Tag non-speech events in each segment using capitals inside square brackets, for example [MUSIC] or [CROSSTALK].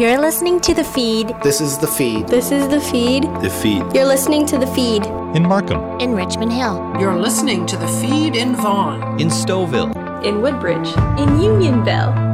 You're listening to The Feed. This is The Feed. This is The Feed. The Feed. You're listening to The Feed. In Markham. In Richmond Hill. You're listening to The Feed in Vaughan. In Stouffville. In Woodbridge. In Unionville.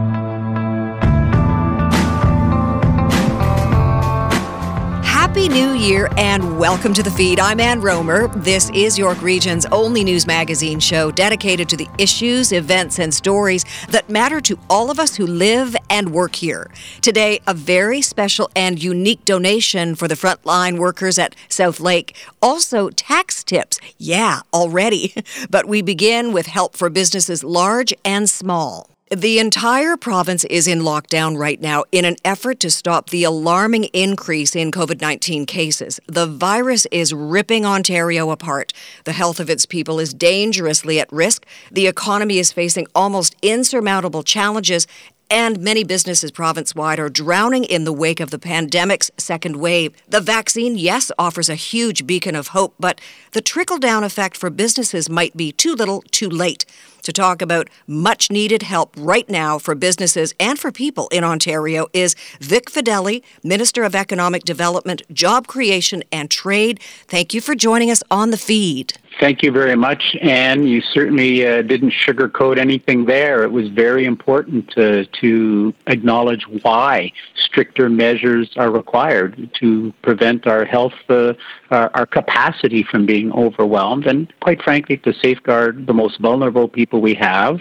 New Year and welcome to the feed. I'm Ann Romer. This is York Region's only news magazine show dedicated to the issues, events, and stories that matter to all of us who live and work here. Today, a very special and unique donation for the frontline workers at Southlake. Also, tax tips. Yeah, already. [LAUGHS] But we begin with help for businesses large and small. The entire province is in lockdown right now in an effort to stop the alarming increase in COVID 19 cases. The virus is ripping Ontario apart. The health of its people is dangerously at risk. The economy is facing almost insurmountable challenges, and many businesses province wide are drowning in the wake of the pandemic's second wave. The vaccine, yes, offers a huge beacon of hope, but the trickle down effect for businesses might be too little, too late. To talk about much needed help right now for businesses and for people in Ontario is Vic Fedeli, Minister of Economic Development, Job Creation and Trade. Thank you for joining us on the feed. Thank you very much, Anne. You certainly uh, didn't sugarcoat anything there. It was very important to, to acknowledge why stricter measures are required to prevent our health, uh, our, our capacity from being overwhelmed, and quite frankly, to safeguard the most vulnerable people we have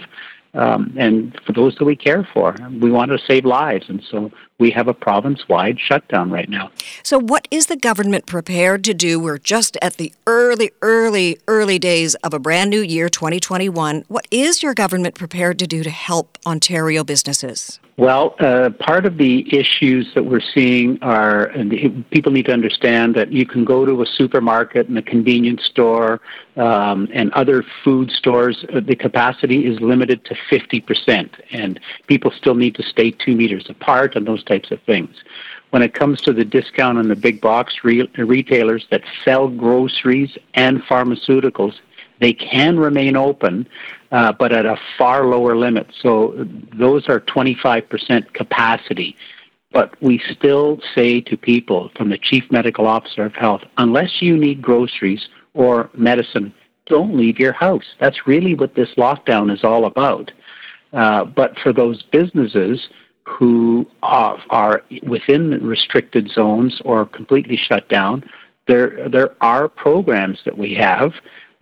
um, and for those that we care for. We want to save lives, and so we have a province wide shutdown right now. So, what is the government prepared to do? We're just at the early, early, early days of a brand new year, 2021. What is your government prepared to do to help Ontario businesses? Well, uh, part of the issues that we're seeing are, and people need to understand that you can go to a supermarket and a convenience store um, and other food stores. Uh, the capacity is limited to 50%, and people still need to stay two meters apart and those types of things. When it comes to the discount on the big box re- retailers that sell groceries and pharmaceuticals, they can remain open, uh, but at a far lower limit. So those are 25% capacity. But we still say to people from the Chief Medical Officer of Health, unless you need groceries or medicine, don't leave your house. That's really what this lockdown is all about. Uh, but for those businesses who are, are within restricted zones or completely shut down, there there are programs that we have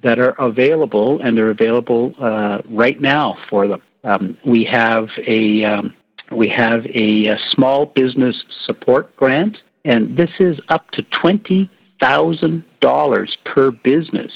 that are available, and they're available uh, right now for them. Um, we have a um, we have a, a, small business support grant, and this is up to twenty thousand dollars per business.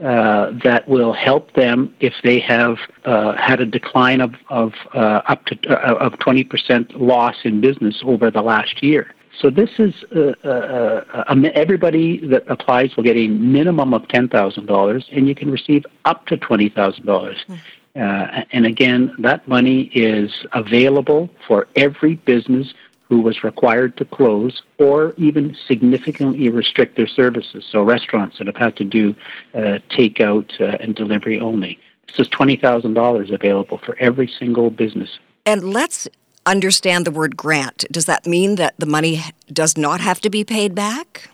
Uh, that will help them if they have uh, had a decline of, of uh, up to uh, of 20% loss in business over the last year. So this is uh, uh, uh, everybody that applies will get a minimum of ten thousand dollars, and you can receive up to twenty thousand dollars. Hmm. Uh, and again, that money is available for every business who was required to close or even significantly restrict their services. So restaurants that have had to do uh, takeout uh, and delivery only. This is twenty thousand dollars available for every single business. And let's understand the word grant. Does that mean that the money does not have to be paid back?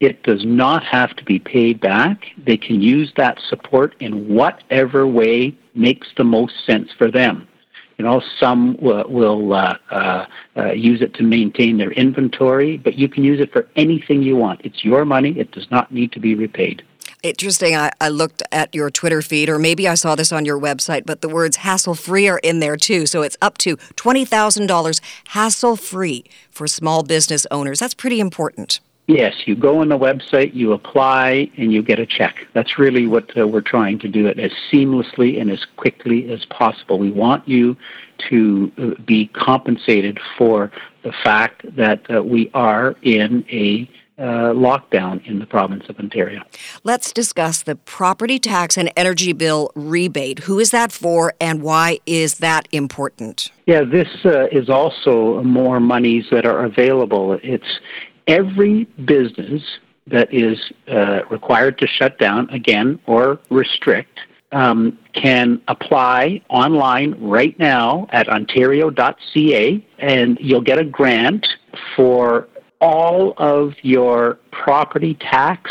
It does not have to be paid back. They can use that support in whatever way makes the most sense for them. You know, some will, will uh, uh, uh, use it to maintain their inventory, but you can use it for anything you want. It's your money. It does not need to be repaid. Interesting. I, I, looked at your Twitter feed, or maybe I saw this on your website, but the words hassle free are in there too. So it's up to $20,000 hassle free for small business owners. That's pretty important. Yes, you go on the website, you apply, and you get a check. That's really what uh, we're trying to do it as seamlessly and as quickly as possible. We want you to uh, be compensated for the fact that uh, we are in a uh, lockdown in the province of Ontario. Let's discuss the property tax and energy bill rebate. Who is that for and why is that important? Yeah, this uh, is also more monies that are available. It's every business that is uh, required to shut down again or restrict um, can apply online right now at ontario.ca, and you'll get a grant for all of your property tax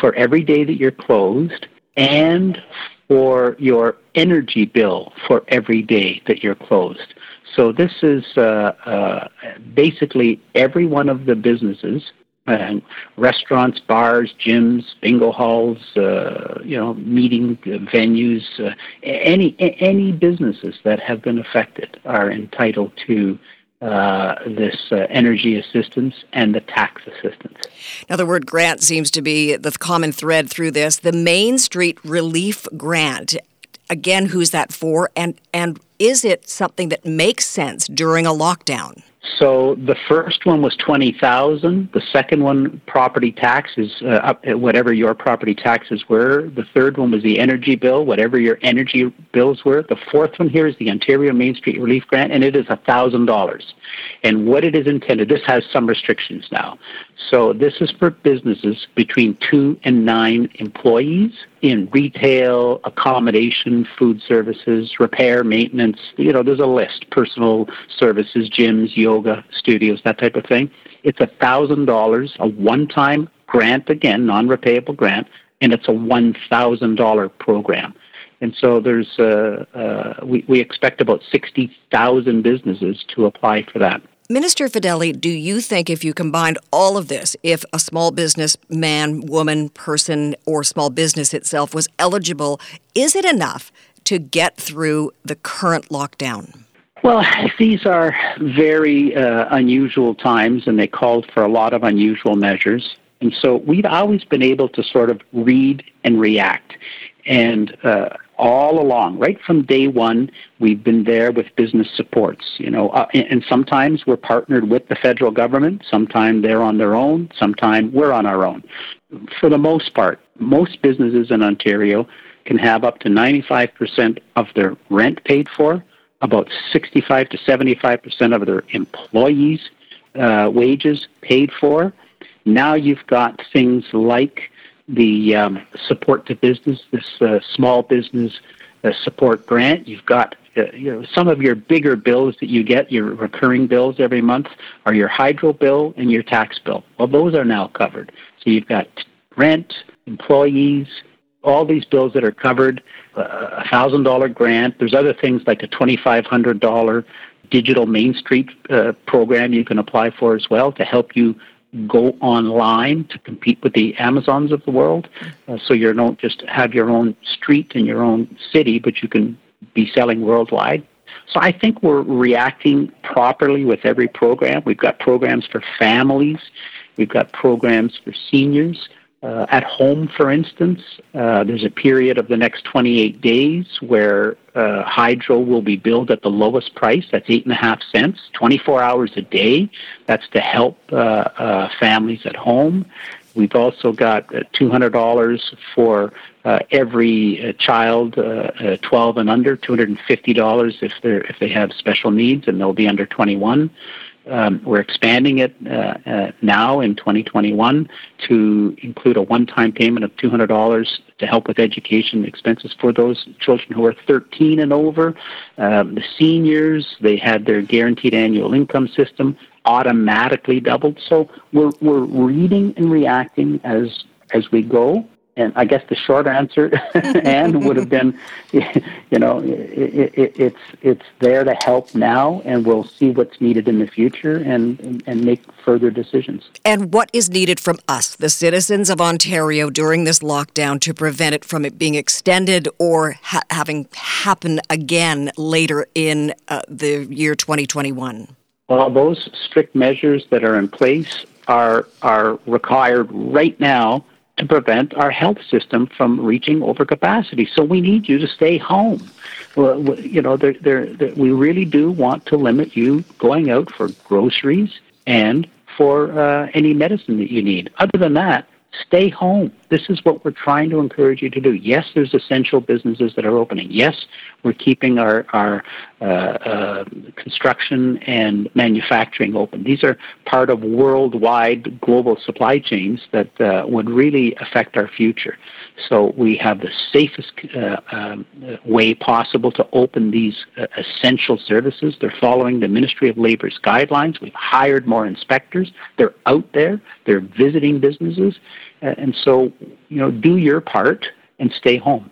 for every day that you're closed and for your energy bill for every day that you're closed. So this is uh, uh, basically every one of the businesses, uh, restaurants, bars, gyms, bingo halls, uh, you know, meeting venues, uh, any any businesses that have been affected are entitled to uh, this uh, energy assistance and the tax assistance. Now, the word grant seems to be the common thread through this. The Main Street Relief Grant. Again, who's that for? And and is it something that makes sense during a lockdown? So the first one was twenty thousand. The second one, property taxes, uh, up whatever your property taxes were. The third one was the energy bill, whatever your energy bills were. The fourth one here is the Ontario Main Street Relief Grant, and it is thousand dollars. And what it is intended, this has some restrictions now. So this is for businesses between two and nine employees in retail, accommodation, food services, repair, maintenance. You know, there's a list: personal services, gyms, yoga studios, that type of thing. It's a thousand dollars, a one-time grant again, non-repayable grant, and it's a one thousand dollar program. And so there's uh, uh, we, we expect about 60,000 businesses to apply for that. Minister Fedeli, do you think if you combined all of this, if a small business man, woman, person, or small business itself was eligible, is it enough to get through the current lockdown? Well, these are very uh, unusual times, and they called for a lot of unusual measures. And so we've always been able to sort of read and react. And uh, all along, right from day one, we've been there with business supports. You know, uh, and sometimes we're partnered with the federal government. Sometimes they're on their own. Sometimes we're on our own. For the most part, most businesses in Ontario can have up to 95% of their rent paid for, about 65 to 75% of their employees' uh, wages paid for. Now you've got things like the um, support to business, this uh, small business uh, support grant. You've got uh, you know some of your bigger bills that you get, your recurring bills every month, are your hydro bill and your tax bill. Well, those are now covered. So you've got rent, employees, all these bills that are covered. Uh, a thousand dollar grant. There's other things like a twenty five hundred dollar digital Main Street uh, program you can apply for as well to help you go online to compete with the Amazons of the world. Uh, so you don't just have your own street in your own city, but you can be selling worldwide. So I think we're reacting properly with every program. We've got programs for families. We've got programs for seniors. Uh, at home, for instance, uh, there's a period of the next 28 days where uh, hydro will be billed at the lowest price. That's eight and a half cents, 24 hours a day. That's to help uh, uh, families at home. We've also got uh, $200 for every child 12 and under, $250 if they if they have special needs and they'll be under 21. Um, we're expanding it uh, uh, now in 2021 to include a one-time payment of $200 to help with education expenses for those children who are 13 and over. Um, the seniors, they had their guaranteed annual income system automatically doubled. So we're, we're reading and reacting as as we go. And I guess the short answer, [LAUGHS] and would have been, [LAUGHS] you know, it, it, it's it's there to help now, and we'll see what's needed in the future, and and make further decisions. And what is needed from us, the citizens of Ontario, during this lockdown to prevent it from it being extended or ha- having happen again later in uh, the year 2021? Well, those strict measures that are in place are are required right now to prevent our health system from reaching overcapacity. So we need you to stay home. Well, you know, they're, they're, they're, we really do want to limit you going out for groceries and for uh, any medicine that you need. Other than that, stay home. This is what we're trying to encourage you to do. Yes, there's essential businesses that are opening. Yes, we're keeping our, our construction and manufacturing open. These are part of worldwide global supply chains that uh, would really affect our future. So we have the safest uh, way possible to open these uh, essential services. They're following the Ministry of Labor's guidelines. We've hired more inspectors. They're out there. They're visiting businesses, and so you know, do your part and stay home.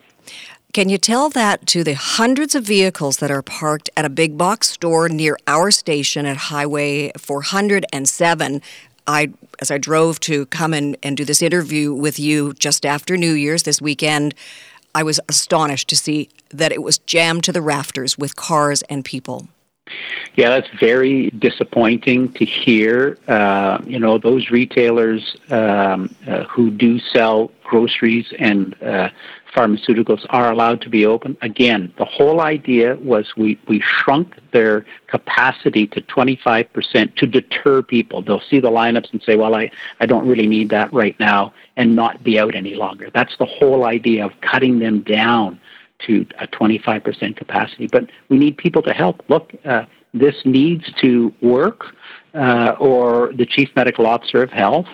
Can you tell that to the hundreds of vehicles that are parked at a big box store near our station at Highway 407? I, as I drove to come and, and do this interview with you just after New Year's this weekend, I was astonished to see that it was jammed to the rafters with cars and people. Yeah, that's very disappointing to hear. Uh, you know, those retailers um, uh, who do sell groceries and uh, pharmaceuticals are allowed to be open. Again, the whole idea was we, we shrunk their capacity to 25% to deter people. They'll see the lineups and say, well, I, I don't really need that right now, and not be out any longer. That's the whole idea of cutting them down to a 25% capacity. But we need people to help. Look, uh, this needs to work, uh, or the chief medical officer of health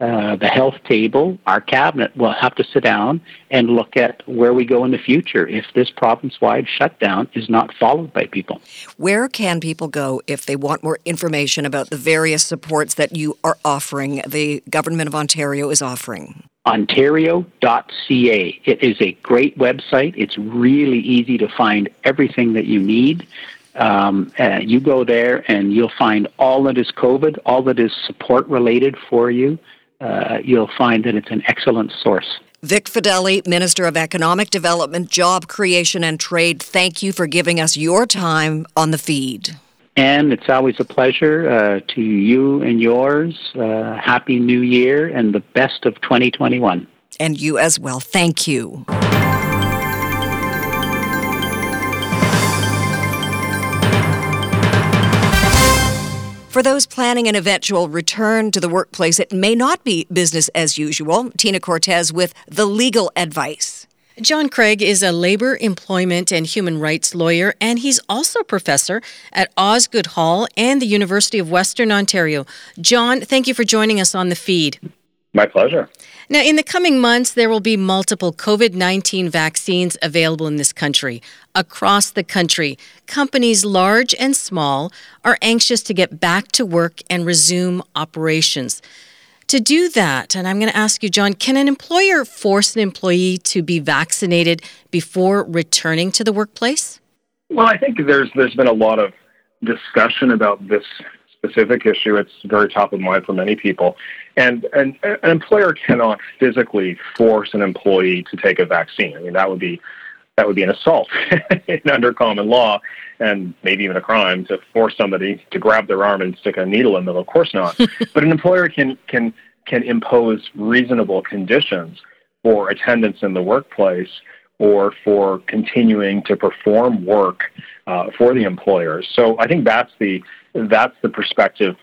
uh, the health table, our cabinet will have to sit down and look at where we go in the future if this province wide shutdown is not followed by people. Where can people go if they want more information about the various supports that you are offering, the Government of Ontario is offering? Ontario.ca. It is a great website. It's really easy to find everything that you need. Um, uh, you go there and you'll find all that is COVID, all that is support related for you uh, you'll find that it's an excellent source. Vic Fedeli, Minister of Economic Development, Job Creation and Trade, thank you for giving us your time on the feed. And it's always a pleasure uh, to you and yours. Uh, Happy New Year and the best of 2021. And you as well. Thank you. For those planning an eventual return to the workplace, it may not be business as usual. Tina Cortez with the legal advice. John Craig is a labor, employment, and human rights lawyer, and he's also a professor at Osgoode Hall and the University of Western Ontario. John, thank you for joining us on the feed. My pleasure. Now, in the coming months, there will be multiple COVID 19 vaccines available in this country. Across the country, companies large and small are anxious to get back to work and resume operations. To do that, and I'm going to ask you, John, can an employer force an employee to be vaccinated before returning to the workplace? Well, I think there's there's been a lot of discussion about this specific issue. It's very top of mind for many people. And, and an employer cannot physically force an employee to take a vaccine. I mean, that would be that would be an assault [LAUGHS] under common law and maybe even a crime to force somebody to grab their arm and stick a needle in them. Of course not. [LAUGHS] but an employer can can can impose reasonable conditions for attendance in the workplace or for continuing to perform work uh, for the employer. So I think that's the that's the perspective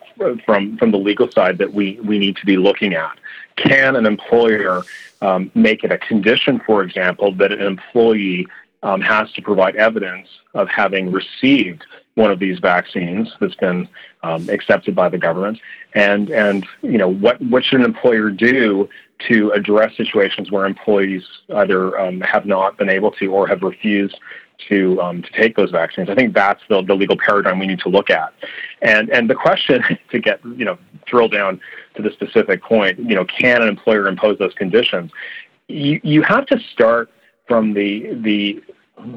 from from the legal side that we we need to be looking at. Can an employer um, make it a condition, for example, that an employee um, has to provide evidence of having received one of these vaccines that's been um, accepted by the government, and and you know what what should an employer do to address situations where employees either um, have not been able to or have refused to um, to take those vaccines. I think that's the, the legal paradigm we need to look at. And and the question [LAUGHS] to get you know drill down to the specific point, you know, can an employer impose those conditions? You you have to start from the the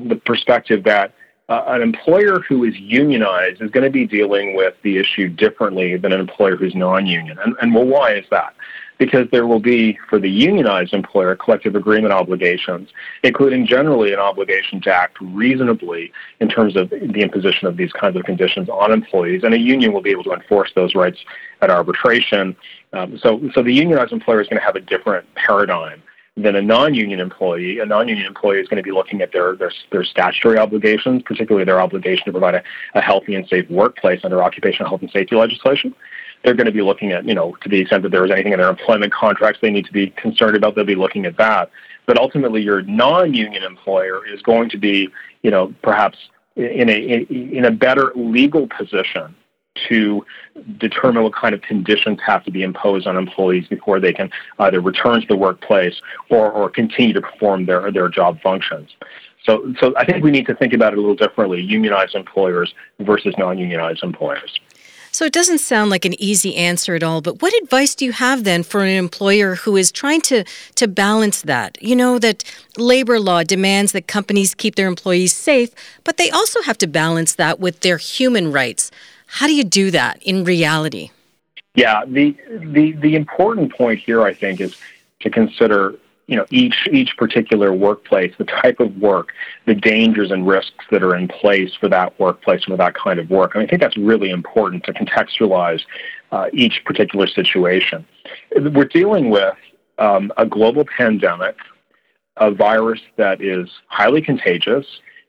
the perspective that uh, an employer who is unionized is going to be dealing with the issue differently than an employer who's non-union. And, and well, why is that? Because there will be, for the unionized employer, collective agreement obligations, including generally an obligation to act reasonably in terms of the imposition of these kinds of conditions on employees. And a union will be able to enforce those rights at arbitration. Um, so, so the unionized employer is going to have a different paradigm than a non-union employee. A non-union employee is going to be looking at their their, their statutory obligations, particularly their obligation to provide a, a healthy and safe workplace under occupational health and safety legislation they're going to be looking at, you know, to the extent that there is anything in their employment contracts they need to be concerned about, they'll be looking at that. But ultimately, your non-union employer is going to be, you know, perhaps in a in a better legal position to determine what kind of conditions have to be imposed on employees before they can either return to the workplace or, or continue to perform their, their job functions. So, so I think we need to think about it a little differently unionized employers versus non unionized employers. So it doesn't sound like an easy answer at all, but what advice do you have then for an employer who is trying to to balance that? You know that labor law demands that companies keep their employees safe, but they also have to balance that with their human rights. How do you do that in reality? Yeah, the the the important point here I think is to consider you know each each particular workplace, the type of work, the dangers and risks that are in place for that workplace for that kind of work. And I think that's really important to contextualize uh, each particular situation. We're dealing with um, a global pandemic, a virus that is highly contagious,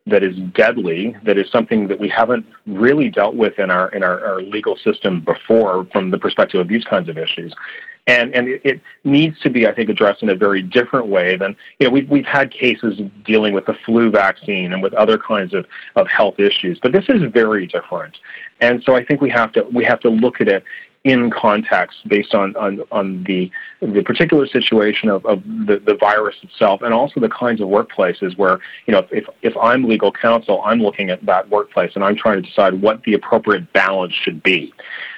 that is deadly, that is something that we haven't really dealt with in our in our, our legal system before from the perspective of these kinds of issues and and it, needs to be, I think, addressed in a very different way than you know we've we've had cases dealing with the flu vaccine and with other kinds of of health issues, but this is very different, and so I think we have to we have to look at it in context based on, on, on the, the particular situation of, of the, the virus itself and also the kinds of workplaces where, you know, if, if I'm legal counsel, I'm looking at that workplace and I'm trying to decide what the appropriate balance should be.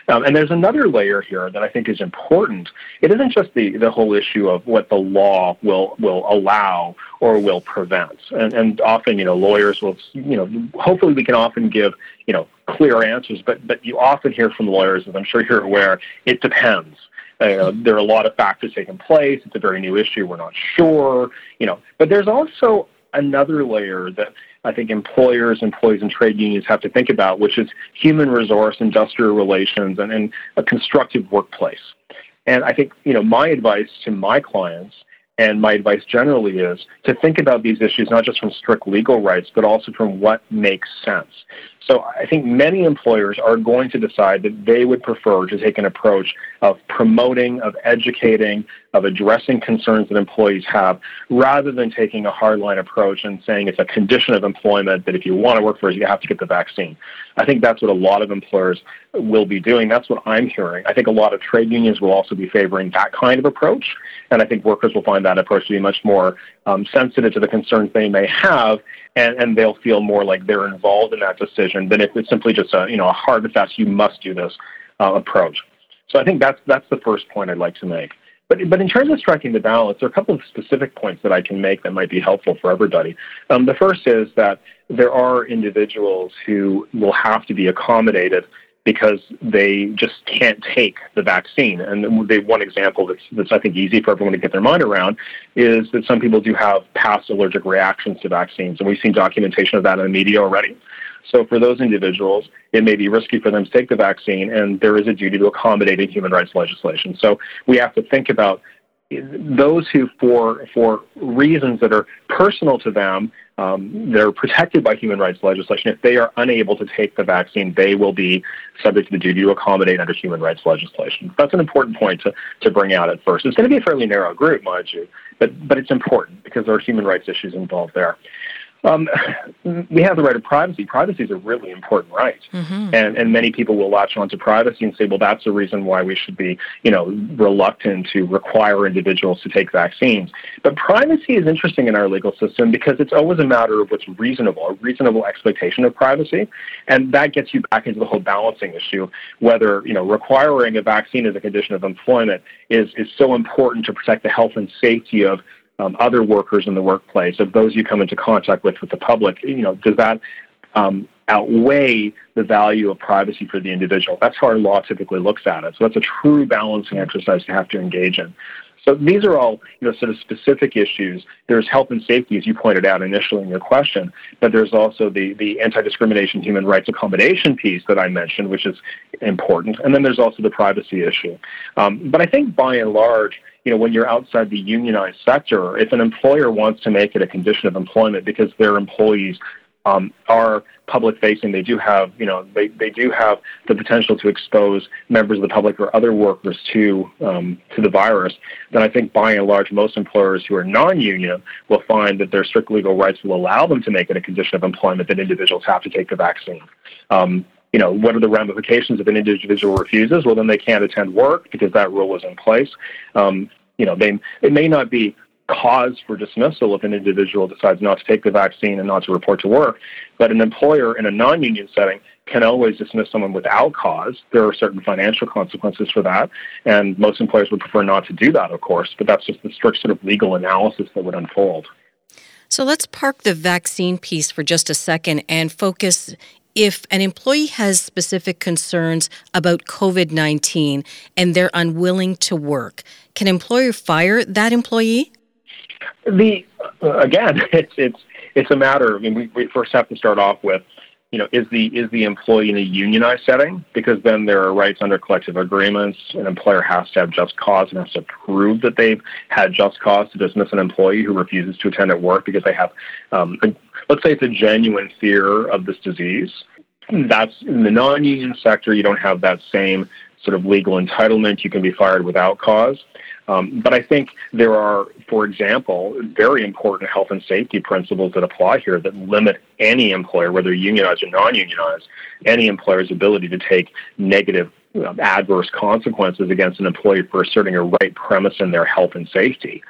Um, and there's another layer here that I think is important. It isn't just the, the whole issue of what the law will, will allow or will prevent. And, and often, you know, lawyers will, you know, hopefully we can often give, you know, clear answers, but, but you often hear from lawyers, as I'm sure you're aware, it depends. Uh, there are a lot of factors taking place. It's a very new issue. We're not sure, you know. But there's also another layer that I think employers, employees, and trade unions have to think about, which is human resource, industrial relations, and, and a constructive workplace. And I think you know my advice to my clients and my advice generally is to think about these issues not just from strict legal rights, but also from what makes sense. So I think many employers are going to decide that they would prefer to take an approach of promoting, of educating, of addressing concerns that employees have, rather than taking a hardline approach and saying it's a condition of employment that if you want to work for us, you have to get the vaccine. I think that's what a lot of employers will be doing. That's what I'm hearing. I think a lot of trade unions will also be favoring that kind of approach, and I think workers will find that approach to be much more um, sensitive to the concerns they may have, and, and they'll feel more like they're involved in that decision than if it's simply just a you know a hard and fast you must do this uh, approach. So I think that's that's the first point I'd like to make. But, but in terms of striking the balance, there are a couple of specific points that I can make that might be helpful for everybody. Um, the first is that there are individuals who will have to be accommodated because they just can't take the vaccine. And one example that's, that's, I think, easy for everyone to get their mind around is that some people do have past allergic reactions to vaccines. And we've seen documentation of that in the media already. So for those individuals, it may be risky for them to take the vaccine, and there is a duty to accommodate in human rights legislation. So we have to think about those who, for for reasons that are personal to them, um, they're protected by human rights legislation. If they are unable to take the vaccine, they will be subject to the duty to accommodate under human rights legislation. That's an important point to, to bring out at first. It's going to be a fairly narrow group, mind you, but but it's important because there are human rights issues involved there. Um, [SIGHS] we have the right of privacy. Privacy is a really important right, mm-hmm. and and many people will latch onto privacy and say, well, that's the reason why we should be, you know, reluctant to require individuals to take vaccines. But privacy is interesting in our legal system because it's always a matter of what's reasonable, a reasonable expectation of privacy, and that gets you back into the whole balancing issue. Whether you know requiring a vaccine as a condition of employment is is so important to protect the health and safety of um, other workers in the workplace, of those you come into contact with with the public, you know, does that um, outweigh the value of privacy for the individual? That's how our law typically looks at it. So that's a true balancing exercise to have to engage in. So these are all, you know, sort of specific issues. There's health and safety, as you pointed out initially in your question, but there's also the, the anti-discrimination human rights accommodation piece that I mentioned, which is important. And then there's also the privacy issue. Um, but I think by and large, you know, when you're outside the unionized sector, if an employer wants to make it a condition of employment because their employees um, are public facing. They do have, you know, they, they do have the potential to expose members of the public or other workers to um, to the virus. Then I think by and large, most employers who are non-union will find that their strict legal rights will allow them to make it a condition of employment that individuals have to take the vaccine. Um, you know, what are the ramifications if an individual refuses? Well, then they can't attend work because that rule is in place. Um, you know, they it may not be cause for dismissal if an individual decides not to take the vaccine and not to report to work. But an employer in a non union setting can always dismiss someone without cause. There are certain financial consequences for that, and most employers would prefer not to do that, of course, but that's just the strict sort of legal analysis that would unfold. So let's park the vaccine piece for just a second and focus if an employee has specific concerns about COVID 19 and they're unwilling to work, can employer fire that employee? The uh, again, [LAUGHS] it's it's it's a matter. I mean, we, we first have to start off with, you know, is the is the employee in a unionized setting? Because then there are rights under collective agreements. An employer has to have just cause and has to prove that they've had just cause to dismiss an employee who refuses to attend at work because they have, um, let's say, it's a genuine fear of this disease. That's in the non-union sector. You don't have that same sort of legal entitlement. You can be fired without cause. Um, but I think there are, for example, very important health and safety principles that apply here that limit any employer, whether unionized or non-unionized, any employer's ability to take negative uh, adverse consequences against an employee for asserting a right premise in their health and safety.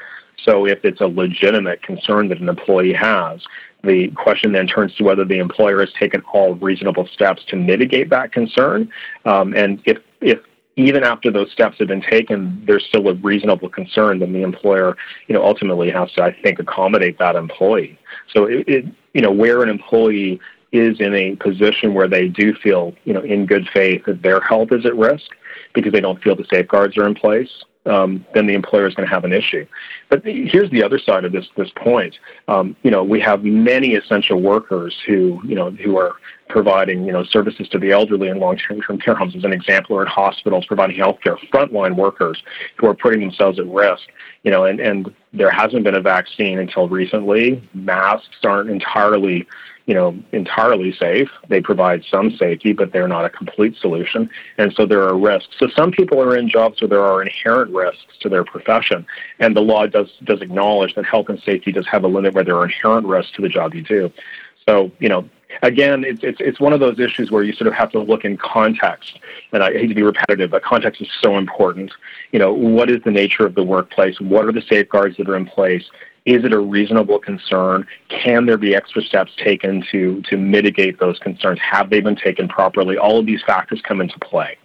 So if it's a legitimate concern that an employee has, the question then turns to whether the employer has taken all reasonable steps to mitigate that concern. Um, and if, if even after those steps have been taken, there's still a reasonable concern, then the employer, you know, ultimately has to, I think, accommodate that employee. So, it, it, you know, where an employee is in a position where they do feel, you know, in good faith that their health is at risk because they don't feel the safeguards are in place, um, then the employer is going to have an issue. But here's the other side of this this point. Um, you know, we have many essential workers who you know who are providing you know services to the elderly in long-term care homes, as an example, or in hospitals providing health care. Frontline workers who are putting themselves at risk. You know, and and there hasn't been a vaccine until recently. Masks aren't entirely you know, entirely safe. They provide some safety, but they're not a complete solution. And so there are risks. So some people are in jobs where there are inherent risks to their profession. And the law does, does acknowledge that health and safety does have a limit where there are inherent risks to the job you do. So, you know, again, it's, it's, it's one of those issues where you sort of have to look in context. And I hate to be repetitive, but context is so important. You know, what is the nature of the workplace? What are the safeguards that are in place? Is it a reasonable concern? Can there be extra steps taken to, to mitigate those concerns? Have they been taken properly? All of these factors come into play.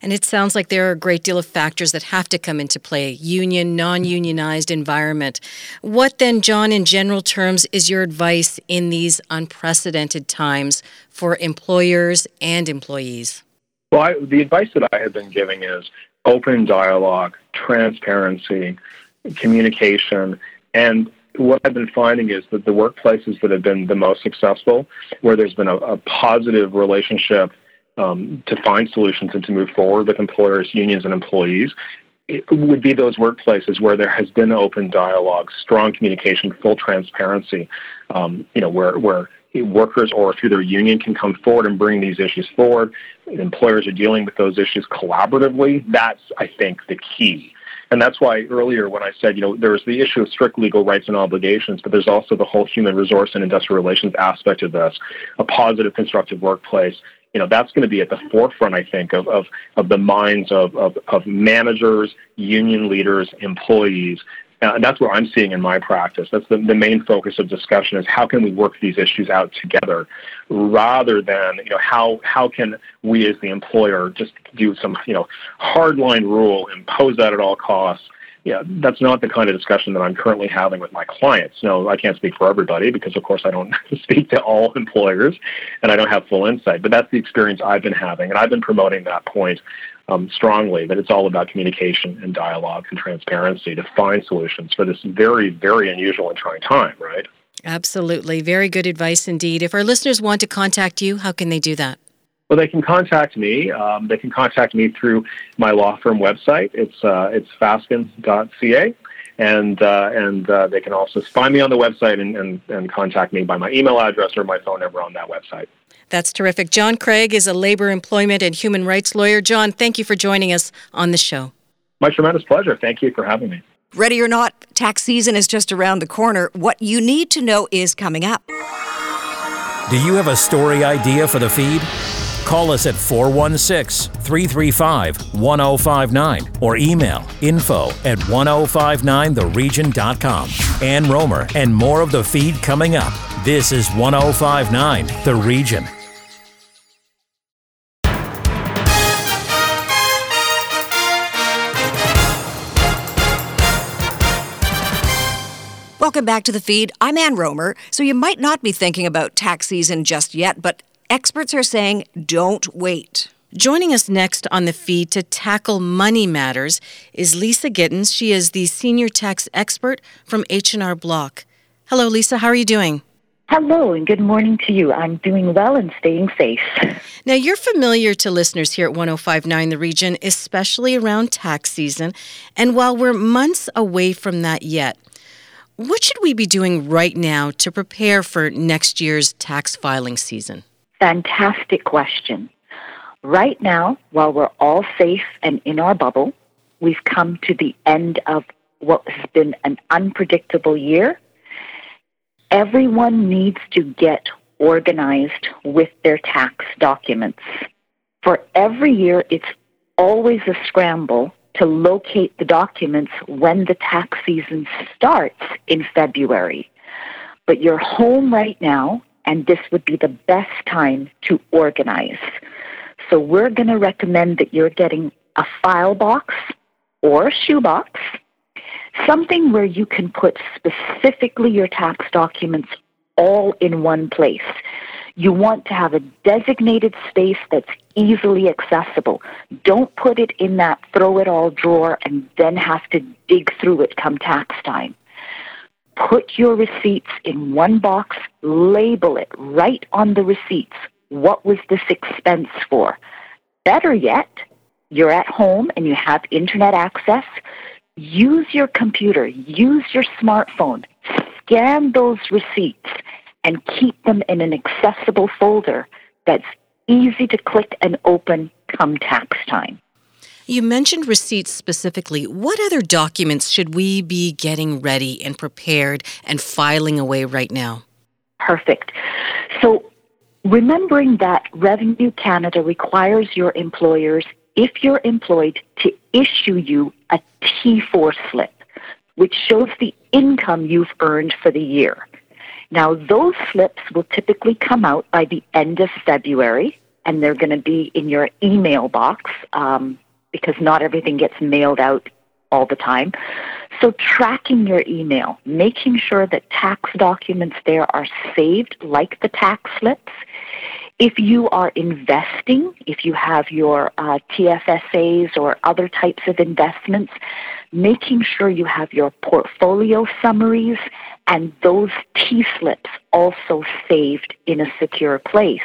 And it sounds like there are a great deal of factors that have to come into play union, non unionized environment. What then, John, in general terms, is your advice in these unprecedented times for employers and employees? Well, I, the advice that I have been giving is open dialogue, transparency, communication, and what I've been finding is that the workplaces that have been the most successful, where there's been a, a positive relationship um, to find solutions and to move forward with employers, unions, and employees, would be those workplaces where there has been open dialogue, strong communication, full transparency. Um, you know, where where workers or through their union can come forward and bring these issues forward. Employers are dealing with those issues collaboratively. That's, I think, the key. And that's why earlier when I said, you know, there's the issue of strict legal rights and obligations, but there's also the whole human resource and industrial relations aspect of this, a positive, constructive workplace. You know, that's going to be at the forefront, I think, of, of, of the minds of, of, of managers, union leaders, employees, and that's what I'm seeing in my practice. That's the, the main focus of discussion is how can we work these issues out together rather than, you know, how, how can we as the employer just do some, you know, hardline rule, impose that at all costs. Yeah, that's not the kind of discussion that I'm currently having with my clients. No, I can't speak for everybody because, of course, I don't [LAUGHS] speak to all employers and I don't have full insight. But that's the experience I've been having, and I've been promoting that point um, strongly that it's all about communication and dialogue and transparency to find solutions for this very, very unusual and trying time, right? Absolutely. Very good advice indeed. If our listeners want to contact you, how can they do that? Well, they can contact me. Um, they can contact me through my law firm website. It's uh, it's fasken.ca. And uh, and uh, they can also find me on the website and, and, and contact me by my email address or my phone number on that website. That's terrific. John Craig is a labor, employment, and human rights lawyer. John, thank you for joining us on the show. My tremendous pleasure. Thank you for having me. Ready or not, tax season is just around the corner. What you need to know is coming up. Do you have a story idea for the feed? Call us at 416 335 1059 or email info at 1059theregion.com. Ann Romer and more of the feed coming up. This is 1059 The Region. Welcome back to the feed. I'm Ann Romer. So you might not be thinking about tax season just yet, but experts are saying don't wait. Joining us next on the feed to tackle money matters is Lisa Gittens. She is the senior tax expert from H&R Block. Hello Lisa, how are you doing? Hello and good morning to you. I'm doing well and staying safe. Now, you're familiar to listeners here at 1059 The Region, especially around tax season. And while we're months away from that yet, what should we be doing right now to prepare for next year's tax filing season? Fantastic question. Right now, while we're all safe and in our bubble, we've come to the end of what has been an unpredictable year everyone needs to get organized with their tax documents. For every year, it's always a scramble to locate the documents when the tax season starts in February. But you're home right now, and this would be the best time to organize. So we're going to recommend that you're getting a file box or a shoebox something where you can put specifically your tax documents all in one place. You want to have a designated space that's easily accessible. Don't put it in that throw it all drawer and then have to dig through it come tax time. Put your receipts in one box, label it right on the receipts. What was this expense for? Better yet, you're at home and you have internet access use your computer, use your smartphone, scan those receipts, and keep them in an accessible folder that's easy to click and open come tax time. You mentioned receipts specifically. What other documents should we be getting ready and prepared and filing away right now? Perfect. So, remembering that Revenue Canada requires your employers if you're employed, to issue you a T4 slip, which shows the income you've earned for the year. Now, those slips will typically come out by the end of February, and they're going to be in your email box um, because not everything gets mailed out all the time. So, tracking your email, making sure that tax documents there are saved like the tax slips, if you are investing, if you have your uh, TFSAs or other types of investments, making sure you have your portfolio summaries and those T slips also saved in a secure place.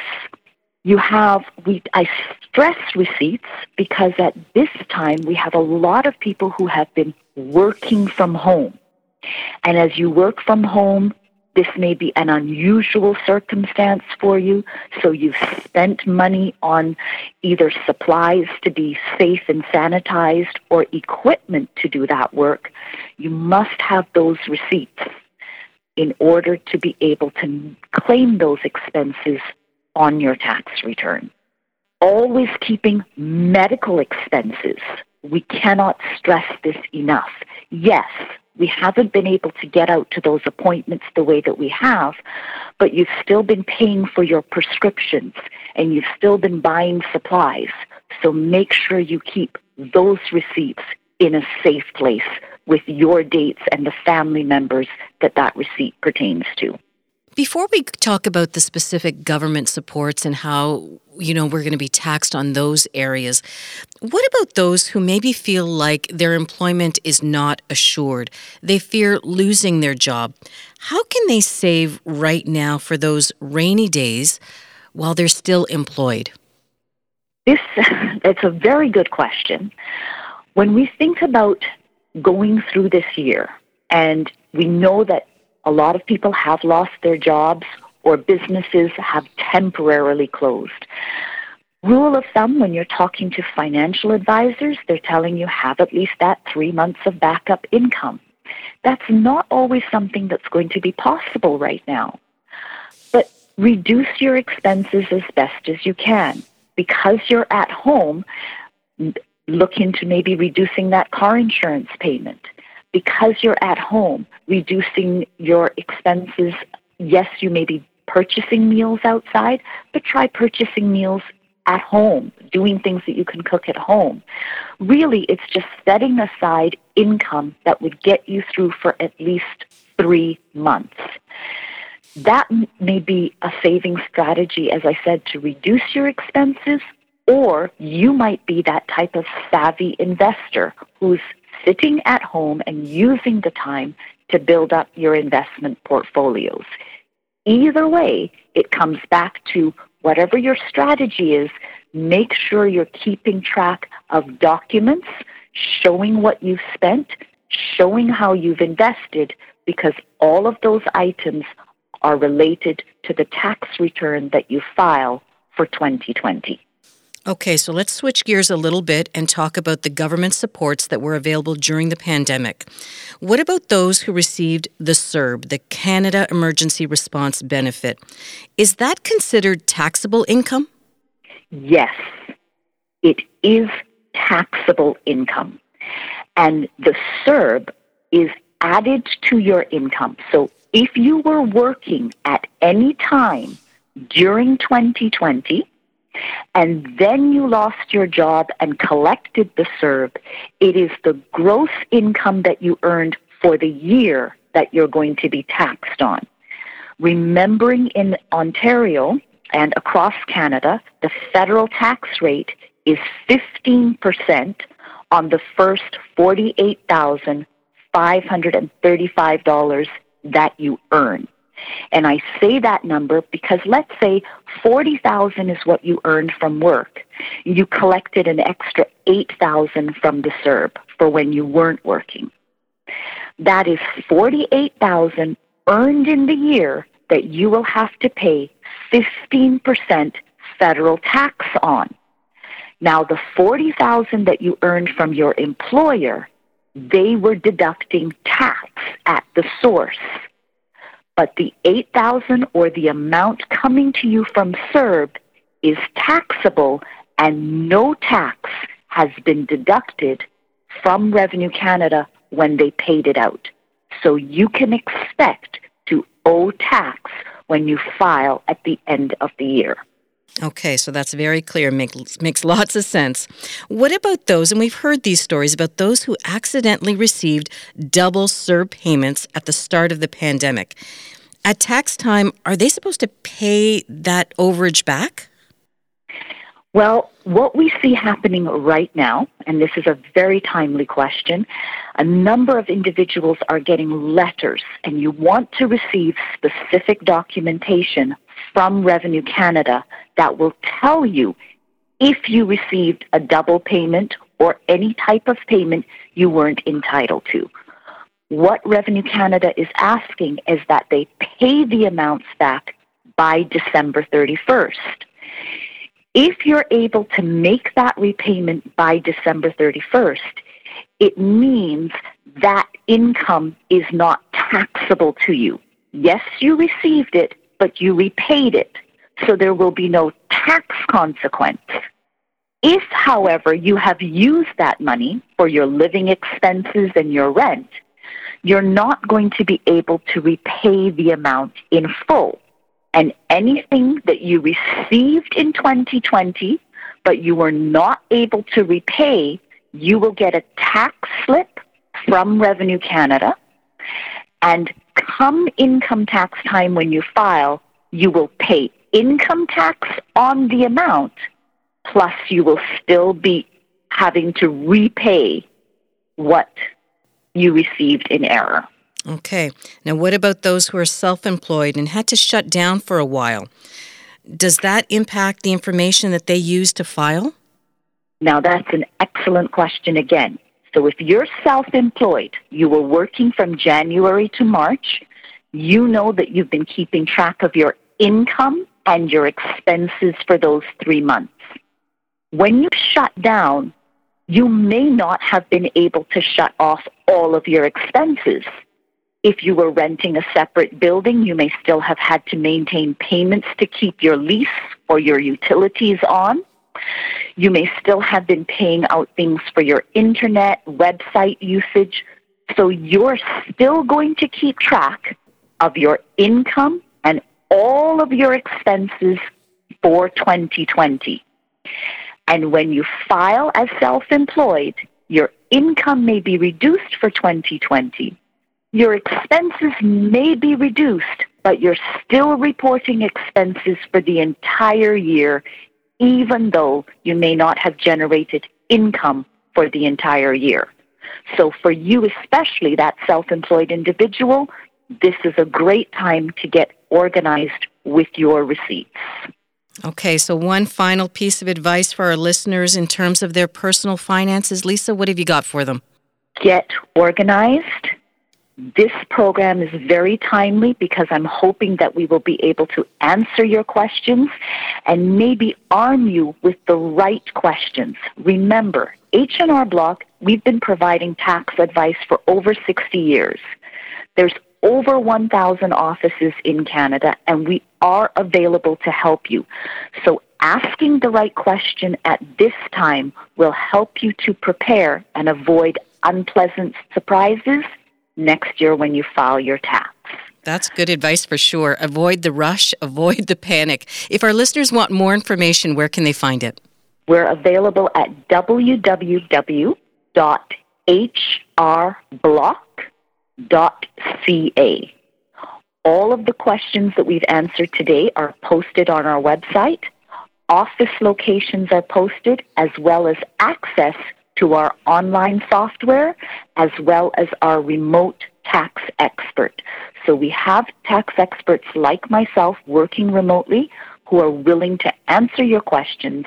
You have, we, I stress receipts because at this time we have a lot of people who have been working from home. And as you work from home, this may be an unusual circumstance for you, so you've spent money on either supplies to be safe and sanitized or equipment to do that work. You must have those receipts in order to be able to claim those expenses on your tax return. Always keeping medical expenses. We cannot stress this enough. Yes, we haven't been able to get out to those appointments the way that we have, but you've still been paying for your prescriptions and you've still been buying supplies. So make sure you keep those receipts in a safe place with your dates and the family members that that receipt pertains to. Before we talk about the specific government supports and how you know we're going to be taxed on those areas, what about those who maybe feel like their employment is not assured? They fear losing their job. How can they save right now for those rainy days while they're still employed? This [LAUGHS] it's a very good question. When we think about going through this year, And we know that a lot of people have lost their jobs or businesses have temporarily closed. Rule of thumb when you're talking to financial advisors, they're telling you have at least that three months of backup income. That's not always something that's going to be possible right now. But reduce your expenses as best as you can. Because you're at home, look into maybe reducing that car insurance payment. Because you're at home, reducing your expenses. Yes, you may be purchasing meals outside, but try purchasing meals at home, doing things that you can cook at home. Really, it's just setting aside income that would get you through for at least three months. That may be a saving strategy, as I said, to reduce your expenses, or you might be that type of savvy investor who's sitting at home and using the time to build up your investment portfolios. Either way, it comes back to whatever your strategy is, make sure you're keeping track of documents showing what you've spent, showing how you've invested, because all of those items are related to the tax return that you file for 2020. Okay, so let's switch gears a little bit and talk about the government supports that were available during the pandemic. What about those who received the CERB, the Canada Emergency Response Benefit? Is that considered taxable income? Yes, it is taxable income. And the CERB is added to your income. So if you were working at any time during 2020, and then you lost your job and collected the CERB, it is the gross income that you earned for the year that you're going to be taxed on. Remembering in Ontario and across Canada, the federal tax rate is 15% on the first $48,535 that you earn. And I say that number because let's say 40,000 is what you earned from work. You collected an extra 8,000 from the CERB for when you weren't working. That is 48,000 earned in the year that you will have to pay 15% federal tax on. Now the 40,000 that you earned from your employer, they were deducting tax at the source but the 8000 or the amount coming to you from CERB is taxable and no tax has been deducted from Revenue Canada when they paid it out. So you can expect to owe tax when you file at the end of the year. Okay, so that's very clear, makes, makes lots of sense. What about those, and we've heard these stories about those who accidentally received double CERB payments at the start of the pandemic. At tax time, are they supposed to pay that overage back? Well, what we see happening right now, and this is a very timely question, a number of individuals are getting letters, and you want to receive specific documentation from Revenue Canada that will tell you if you received a double payment or any type of payment you weren't entitled to. What Revenue Canada is asking is that they pay the amounts back by December 31st. If you're able to make that repayment by December 31st, it means that income is not taxable to you. Yes, you received it, but you repaid it, so there will be no tax consequence. If, however, you have used that money for your living expenses and your rent, you're not going to be able to repay the amount in full. And anything that you received in 2020, but you were not able to repay, you will get a tax slip from Revenue Canada and come income tax time when you file, you will pay income tax on the amount, plus you will still be having to repay what you received in error. Okay. Now, what about those who are self employed and had to shut down for a while? Does that impact the information that they use to file? Now, that's an excellent question again. So if you're self-employed, you were working from January to March, you know that you've been keeping track of your income and your expenses for those three months. When you shut down, you may not have been able to shut off all of your expenses. If you were renting a separate building, you may still have had to maintain payments to keep your lease or your utilities on. You may still have been paying out things for your internet, website usage. So you're still going to keep track of your income and all of your expenses for 2020. And when you file as self employed, your income may be reduced for 2020. Your expenses may be reduced, but you're still reporting expenses for the entire year, even though you may not have generated income for the entire year. So, for you, especially that self employed individual, this is a great time to get organized with your receipts. Okay, so one final piece of advice for our listeners in terms of their personal finances. Lisa, what have you got for them? Get organized. This program is very timely because I'm hoping that we will be able to answer your questions and maybe arm you with the right questions. Remember, H&R Block, we've been providing tax advice for over 60 years. There's over 1,000 offices in Canada, and we are available to help you. So asking the right question at this time will help you to prepare and avoid unpleasant surprises next year when you file your tax. That's good advice for sure. Avoid the rush, [LAUGHS] avoid the panic. If our listeners want more information, where can they find it? We're available at www.hrblock.com ca. All of the questions that we've answered today are posted on our website. Office locations are posted, as well as access to our online software, as well as our remote tax expert. So we have tax experts like myself working remotely who are willing to answer your questions,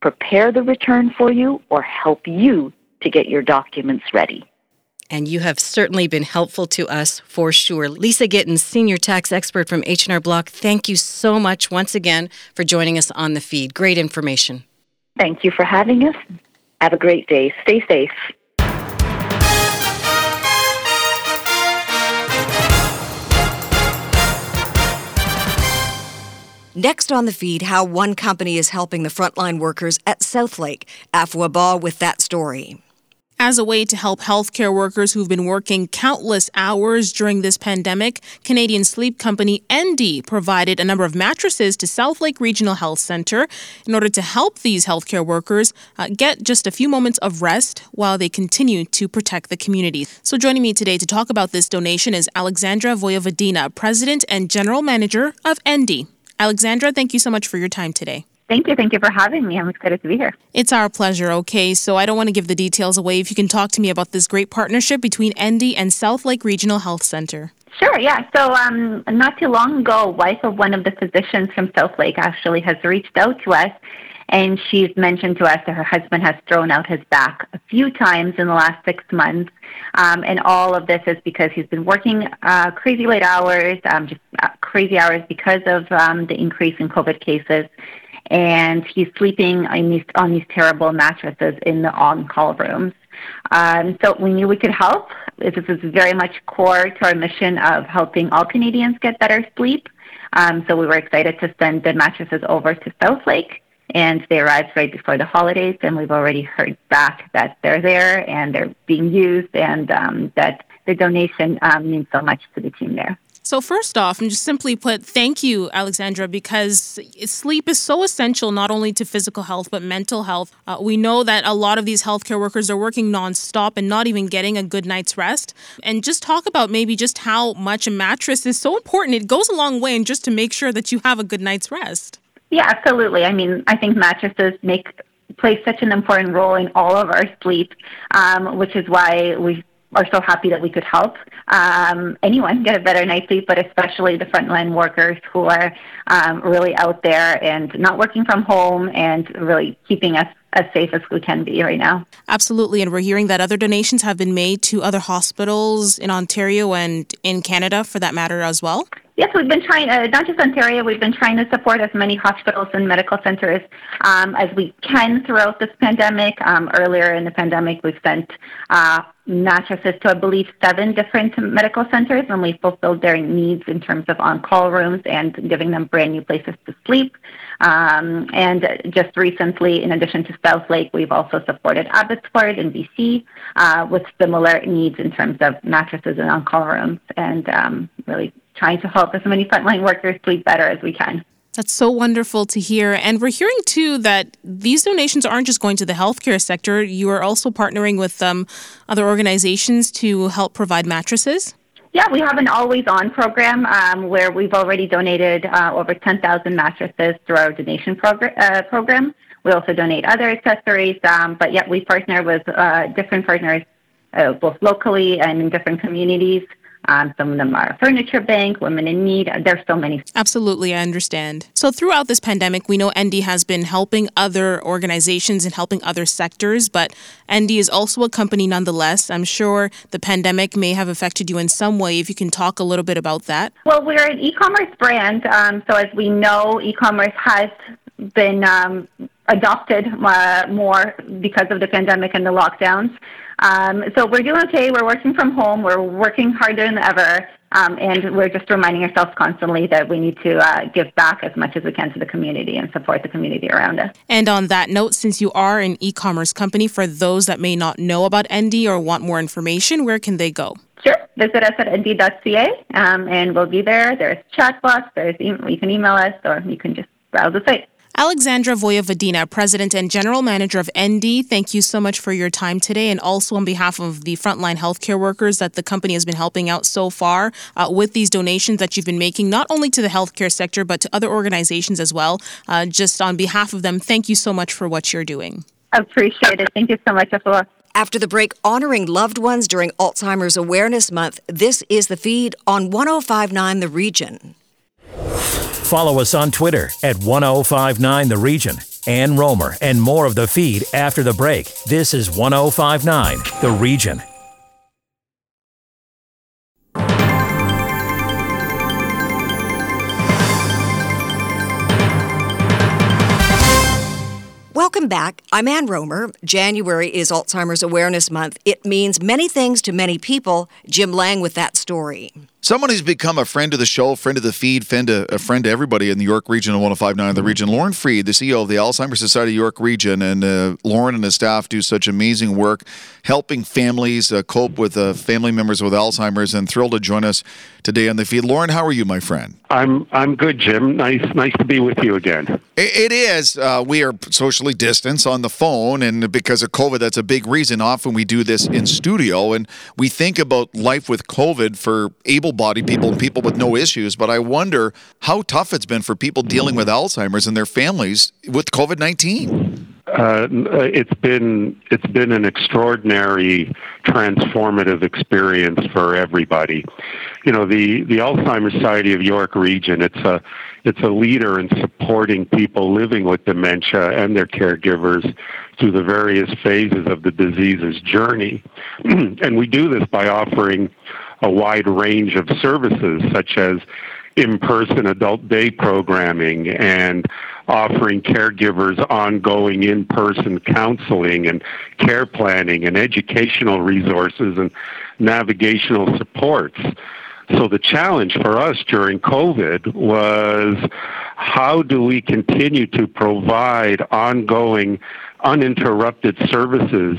prepare the return for you, or help you to get your documents ready and you have certainly been helpful to us for sure. Lisa Gittens, senior tax expert from H&R Block, thank you so much once again for joining us on the feed. Great information. Thank you for having us. Have a great day. Stay safe. Next on the feed, how one company is helping the frontline workers at Southlake. Afua Ball with that story. As a way to help healthcare workers who've been working countless hours during this pandemic, Canadian sleep company Endy provided a number of mattresses to Southlake Regional Health Centre in order to help these healthcare workers uh, get just a few moments of rest while they continue to protect the community. So, joining me today to talk about this donation is Alexandra Voyovodina, President and General Manager of Endy. Alexandra, thank you so much for your time today. Thank you. Thank you for having me. I'm excited to be here. It's our pleasure. Okay, so I don't want to give the details away. If you can talk to me about this great partnership between Endy and Southlake Regional Health Center. Sure, yeah. So, um, not too long ago, wife of one of the physicians from Southlake actually has reached out to us, and she's mentioned to us that her husband has thrown out his back a few times in the last six months. Um, and all of this is because he's been working uh, crazy late hours, um, just uh, crazy hours because of um, the increase in COVID cases and he's sleeping on these on these terrible mattresses in the on-call rooms. Um, so we knew we could help. This is very much core to our mission of helping all Canadians get better sleep. Um, so we were excited to send the mattresses over to Southlake, and they arrived right before the holidays. And we've already heard back that they're there and they're being used, and um, that the donation um, means so much to the team there. So, first off, and just simply put, thank you, Alexandra, because sleep is so essential not only to physical health, but mental health. Uh, we know that a lot of these healthcare workers are working nonstop and not even getting a good night's rest. And just talk about maybe just how much a mattress is so important. It goes a long way, and just to make sure that you have a good night's rest. Yeah, absolutely. I mean, I think mattresses make play such an important role in all of our sleep, um, which is why we are so happy that we could help um, anyone get a better night's sleep, but especially the frontline workers who are um, really out there and not working from home and really keeping us as safe as we can be right now. Absolutely. And we're hearing that other donations have been made to other hospitals in Ontario and in Canada for that matter as well. Yes, we've been trying, uh, not just Ontario, we've been trying to support as many hospitals and medical centers um, as we can throughout this pandemic. Um, earlier in the pandemic, we've sent uh, mattresses to, I believe, seven different medical centers, and we fulfilled their needs in terms of on call rooms and giving them brand new places to sleep. Um, and just recently, in addition to Southlake, we've also supported Abbotsford in BC uh, with similar needs in terms of mattresses and on call rooms, and um, really trying to help as many frontline workers sleep better as we can. That's so wonderful to hear. And we're hearing too that these donations aren't just going to the healthcare sector. You are also partnering with um, other organizations to help provide mattresses. Yeah, we have an always on program um, where we've already donated uh, over 10,000 mattresses through our donation uh, program. We also donate other accessories, um, but yet we partner with uh, different partners, uh, both locally and in different communities. Um, some of them are Furniture Bank, Women in Need. There's so many. Absolutely, I understand. So throughout this pandemic, we know Endy has been helping other organizations and helping other sectors, but Endy is also a company nonetheless. I'm sure the pandemic may have affected you in some way. If you can talk a little bit about that. Well, we're an e-commerce brand, um, so as we know, e-commerce has been um, adopted uh, more because of the pandemic and the lockdowns. Um, so we're doing okay. We're working from home. We're working harder than ever. Um, and we're just reminding ourselves constantly that we need to uh, give back as much as we can to the community and support the community around us. And on that note, since you are an e commerce company, for those that may not know about Endy or want more information, where can they go? Sure. Visit us at endy.ca um, and we'll be there. There's chat box. There's e- you can email us or you can just browse the site. Alexandra Voivodina, President and General Manager of Endy, thank you so much for your time today. And also on behalf of the frontline healthcare workers that the company has been helping out so far uh, with these donations that you've been making, not only to the healthcare sector, but to other organizations as well. Uh, just on behalf of them, thank you so much for what you're doing. Appreciate it. Thank you so much, Afua. After the break, honoring loved ones during Alzheimer's Awareness Month, this is the feed on 1059 The Region. Follow us on Twitter at 1059 The Region. Ann Romer and more of the feed after the break. This is 1059 The Region. Welcome back. I'm Ann Romer. January is Alzheimer's Awareness Month. It means many things to many people. Jim Lang with that story. Someone who's become a friend of the show, friend of the feed, friend to, a friend to everybody in the York region of 1059, of the region. Loren Freid, the CEO of the Alzheimer's Society York region, and uh, Loren and his staff do such amazing work helping families uh, cope with uh, family members with Alzheimer's. And thrilled to join us today on the feed. Loren, how are you, my friend? I'm I'm good, Jim. Nice nice to be with you again. it, it is. Uh, we are socially distanced on the phone, and because of COVID, that's a big reason. Often we do this in studio, and we think about life with COVID for able able-bodied people and people with no issues, but I wonder how tough it's been for people dealing with Alzheimer's and their families with COVID nineteen. Uh, it's been it's been an extraordinary transformative experience for everybody. You know, the the Alzheimer's Society of York Region. It's a it's a leader in supporting people living with dementia and their caregivers through the various phases of the disease's journey. [CLEARS THROAT] and we do this by offering a wide range of services, such as in person adult day programming and offering caregivers ongoing in person counseling and care planning and educational resources and navigational supports. So the challenge for us during COVID was how do we continue to provide ongoing uninterrupted services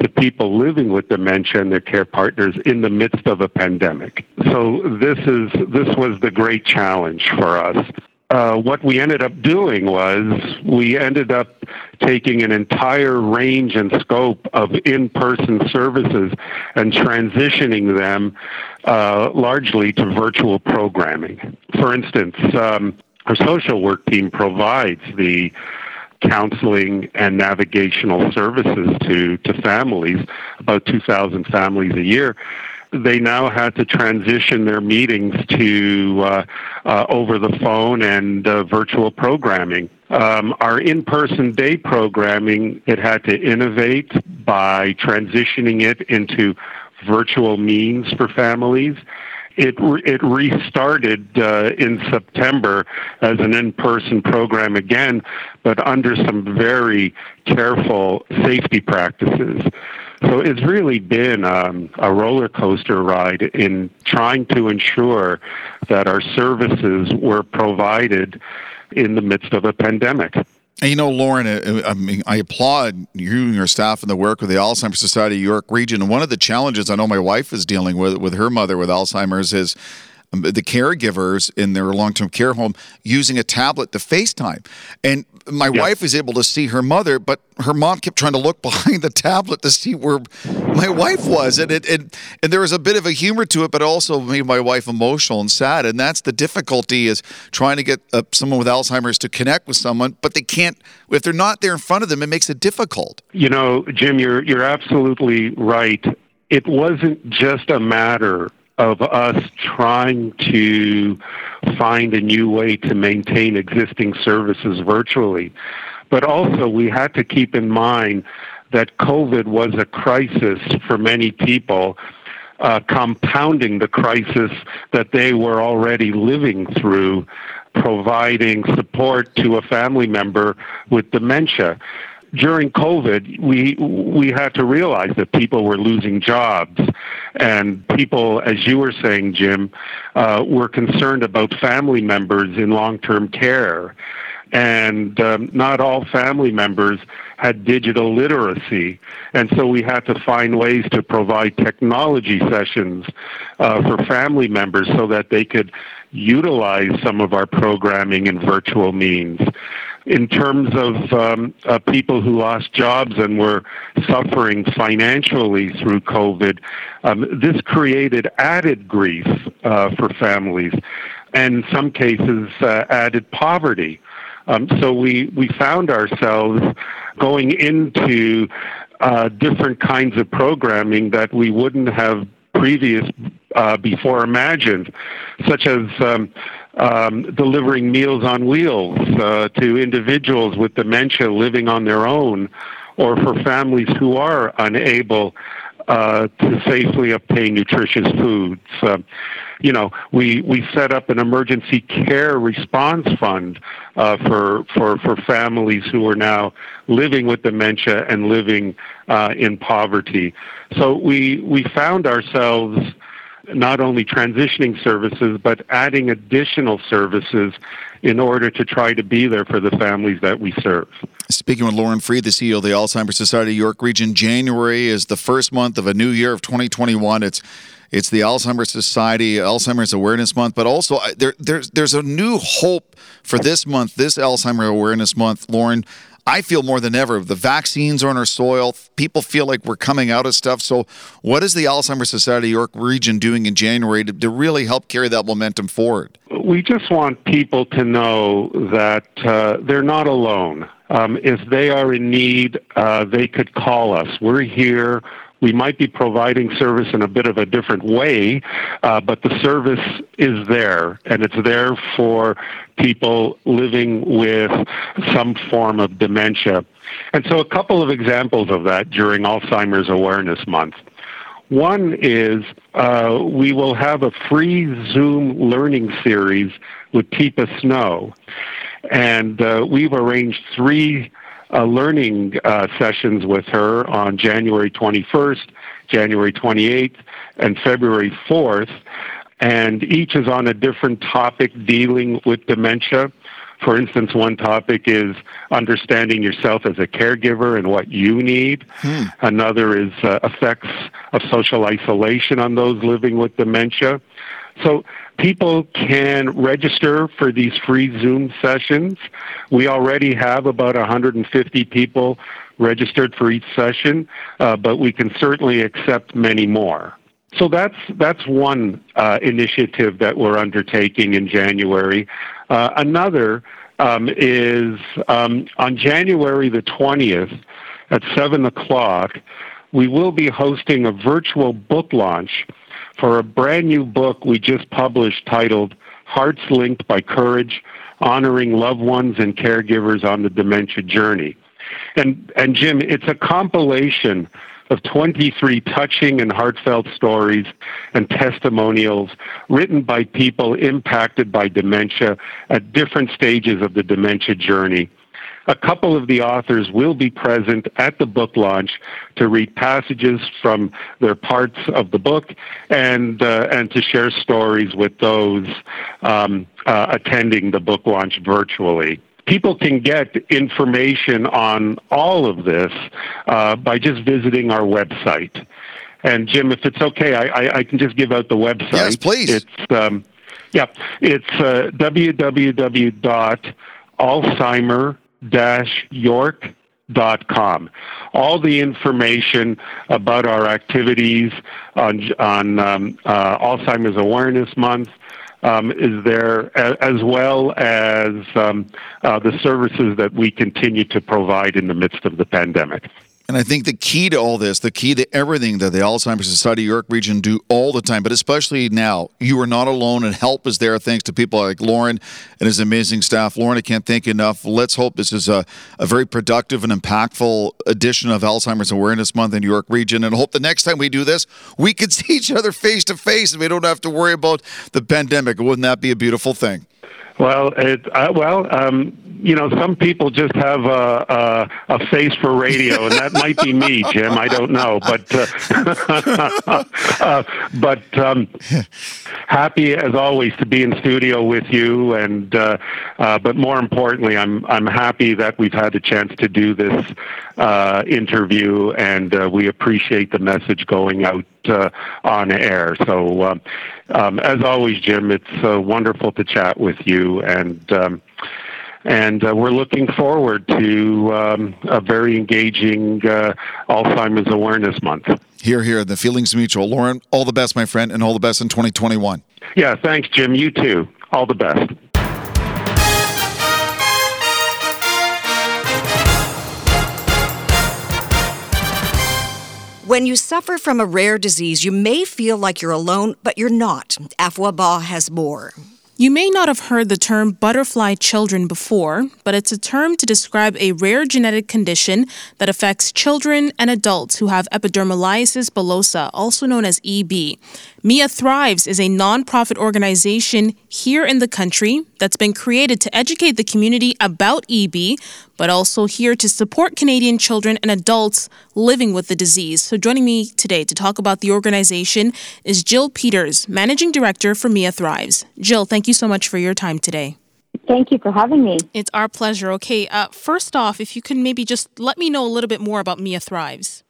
to people living with dementia and their care partners in the midst of a pandemic. So this is this was the great challenge for us. Uh, what we ended up doing was we ended up taking an entire range and scope of in-person services and transitioning them uh, largely to virtual programming. For instance, um, our social work team provides the counseling and navigational services to, to families, about 2,000 families a year. They now had to transition their meetings to uh, uh, over the phone and uh, virtual programming. Um, our in-person day programming, it had to innovate by transitioning it into virtual means for families. It, it restarted uh, in September as an in-person program again, but under some very careful safety practices. So it's really been um, a roller coaster ride in trying to ensure that our services were provided in the midst of a pandemic. And you know, Loren, uh, I mean, I applaud you and your staff and the work with the Alzheimer's Society York Region. One of the challenges I know my wife is dealing with with her mother with Alzheimer's is um, the caregivers in their long-term care home using a tablet to FaceTime. And my yeah. wife was able to see her mother, but her mom kept trying to look [LAUGHS] behind the tablet to see where my wife was. And it and, and there was a bit of a humor to it, but also made my wife emotional and sad. And that's the difficulty is trying to get uh, someone with Alzheimer's to connect with someone, but they can't if they're not there in front of them. It makes it difficult. You know, Jim, you're you're absolutely right. It wasn't just a matter of us trying to find a new way to maintain existing services virtually. But also, we had to keep in mind that COVID was a crisis for many people, uh, compounding the crisis that they were already living through, providing support to a family member with dementia during COVID, we we had to realize that people were losing jobs, and people, as you were saying, Jim, uh, were concerned about family members in long-term care, and um, not all family members had digital literacy, and so we had to find ways to provide technology sessions uh, for family members so that they could utilize some of our programming in virtual means in terms of um, uh, people who lost jobs and were suffering financially through COVID, um, this created added grief uh, for families, and in some cases, uh, added poverty. Um, so we, we found ourselves going into uh, different kinds of programming that we wouldn't have previous uh, before imagined, such as um, delivering meals on wheels uh, to individuals with dementia living on their own, or for families who are unable uh, to safely obtain nutritious foods. Uh, you know, we, we set up an emergency care response fund uh, for, for, for families who are now living with dementia and living uh, in poverty. So we, we found ourselves not only transitioning services, but adding additional services in order to try to be there for the families that we serve. Speaking with Loren Freid, the CEO of the Alzheimer's Society York Region, January is the first month of a new year of 2021. It's it's the Alzheimer's Society Alzheimer's Awareness Month, but also uh, there, there's there's a new hope for this month, this Alzheimer's Awareness Month. Loren, I feel more than ever the vaccines are on our soil. People feel like we're coming out of stuff. So, what is the Alzheimer's Society York Region doing in January to, to really help carry that momentum forward? We just want people to know that uh, they're not alone. Um, if they are in need, uh, they could call us. We're here we might be providing service in a bit of a different way, uh, but the service is there, and it's there for people living with some form of dementia. And so, a couple of examples of that during Alzheimer's Awareness Month. One is uh, we will have a free Zoom learning series with Teepa Snow. And uh, we've arranged three uh, learning uh, sessions with her on January 21st, January 28th, and February 4th. And each is on a different topic dealing with dementia. For instance, one topic is understanding yourself as a caregiver and what you need. Hmm. Another is uh, effects of social isolation on those living with dementia. So people can register for these free Zoom sessions. We already have about 150 people registered for each session, uh, but we can certainly accept many more. So that's that's one uh, initiative that we're undertaking in January. Uh, another um, is um, on January the 20th at 7 o'clock, we will be hosting a virtual book launch for a brand new book we just published titled Hearts Linked by Courage honoring loved ones and caregivers on the dementia journey. And, and Jim, it's a compilation of 23 touching and heartfelt stories and testimonials written by people impacted by dementia at different stages of the dementia journey. A couple of the authors will be present at the book launch to read passages from their parts of the book and uh, and to share stories with those um, uh, attending the book launch virtually people can get information on all of this uh, by just visiting our website. And Jim, if it's okay, I, I, I, can just give out the website. Yes, please. It's um, yeah, it's uh, www.alzheimer-york.com. All the information about our activities on on um, uh, Alzheimer's Awareness Month um, is there, as well as um, uh, the services that we continue to provide in the midst of the pandemic. And I think the key to all this, the key to everything that the Alzheimer's Society York Region do all the time, but especially now, you are not alone and help is there thanks to people like Loren and his amazing staff. Loren, I can't thank you enough. Let's hope this is a, a very productive and impactful edition of Alzheimer's Awareness Month in York Region. And hope the next time we do this, we can [LAUGHS] see each other face to face and we don't have to worry about the pandemic. Wouldn't that be a beautiful thing? Well, it, uh, well, um, you know, some people just have a, a, a face for radio, and that might be me, Jim. I don't know, but uh, [LAUGHS] uh, but um, happy as always to be in studio with you, and uh, uh, but more importantly, I'm I'm happy that we've had a chance to do this uh, interview, and uh, we appreciate the message going out on air. So, um, um, as always, Jim, it's uh, wonderful to chat with you, and um, and uh, we're looking forward to um, a very engaging uh, Alzheimer's Awareness Month. Here, here, the feelings mutual. Loren, all the best, my friend, and all the best in 2021. Yeah, thanks, Jim. You too. All the best. When you suffer from a rare disease, you may feel like you're alone, but you're not. Afua Ball has more. You may not have heard the term butterfly children before, but it's a term to describe a rare genetic condition that affects children and adults who have epidermolysis bullosa, also known as EB. Mia Thrives is a nonprofit organization here in the country that's been created to educate the community about EB, but also here to support Canadian children and adults living with the disease. So, joining me today to talk about the organization is Jill Peters, Managing Director for Mia Thrives. Jill, thank you so much for your time today. Thank you for having me. It's our pleasure. Okay, uh, first off, if you can maybe just let me know a little bit more about Mia Thrives.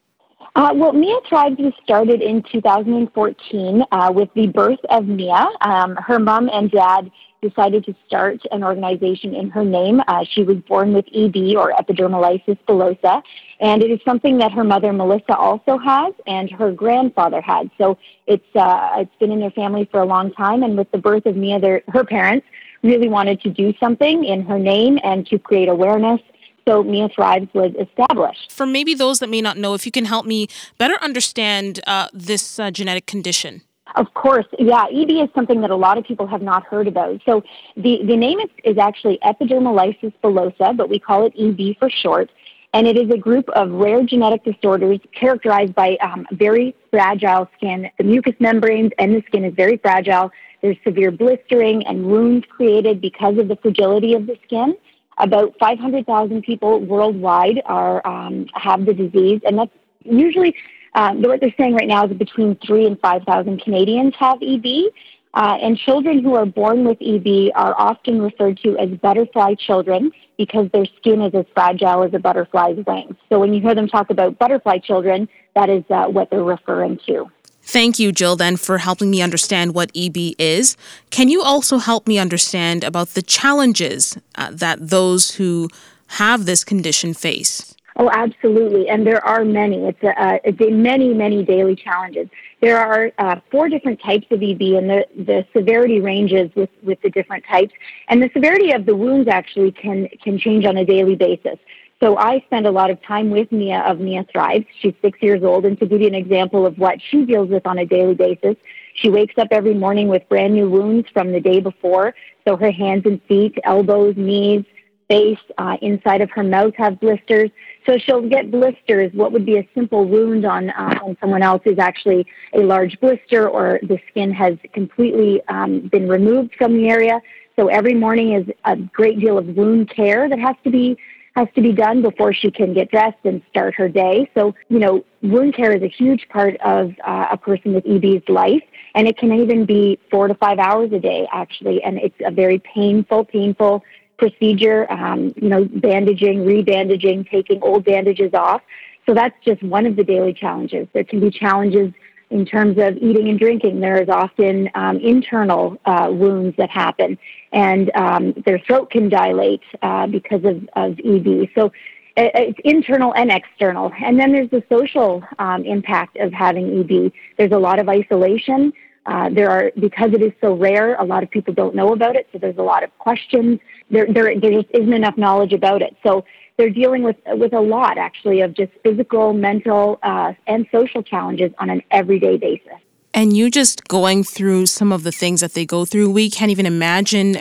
Uh, well, Mia Thrives was started in 2014 uh, with the birth of Mia. Um, her mom and dad decided to start an organization in her name. Uh, she was born with EB or epidermolysis bullosa, and it is something that her mother Melissa also has, and her grandfather had. So it's uh, it's been in their family for a long time. And with the birth of Mia, their, her parents really wanted to do something in her name and to create awareness so Mia Thrives was established. For maybe those that may not know, if you can help me better understand uh, this uh, genetic condition. Of course, yeah. EB is something that a lot of people have not heard about. So the, the name is, is actually epidermolysis bullosa, but we call it EB for short. And it is a group of rare genetic disorders characterized by um, very fragile skin. The mucous membranes and the skin is very fragile. There's severe blistering and wounds created because of the fragility of the skin. About 500,000 people worldwide are um, have the disease, and that's usually um, the what they're saying right now is between three and 5,000 Canadians have EB. Uh, and children who are born with EB are often referred to as butterfly children because their skin is as fragile as a butterfly's wings. So when you hear them talk about butterfly children, that is uh, what they're referring to. Thank you, Jill, then, for helping me understand what EB is. Can you also help me understand about the challenges uh, that those who have this condition face? Oh, absolutely. And there are many. It's a, many, many daily challenges. There are uh, four different types of EB, and the, the severity ranges with, with the different types. And the severity of the wounds actually can, can change on a daily basis. So I spend a lot of time with Mia of Mia Thrives. She's six years old, and to give you an example of what she deals with on a daily basis, She wakes up every morning with brand new wounds from the day before. So her hands and feet, elbows, knees, face, uh, inside of her mouth have blisters. So she'll get blisters. What would be a simple wound on, uh, on someone else is actually a large blister, or the skin has completely um, been removed from the area. So every morning is a great deal of wound care that has to be has to be done before she can get dressed and start her day. So, you know, wound care is a huge part of uh, a person with EB's life, and it can even be four to five hours a day, actually. And it's a very painful, painful procedure, um, you know, bandaging, rebandaging, taking old bandages off. So that's just one of the daily challenges. There can be challenges in terms of eating and drinking. There is often um, internal uh, wounds that happen, and um, their throat can dilate uh, because of, of EB. So it's internal and external. And then there's the social um, impact of having EB. There's a lot of isolation. Uh, there are because it is so rare. A lot of people don't know about it, so there's a lot of questions. There, there, there just isn't enough knowledge about it. So they're dealing with with a lot actually of just physical, mental, uh, and social challenges on an everyday basis. And you just going through some of the things that they go through, we can't even imagine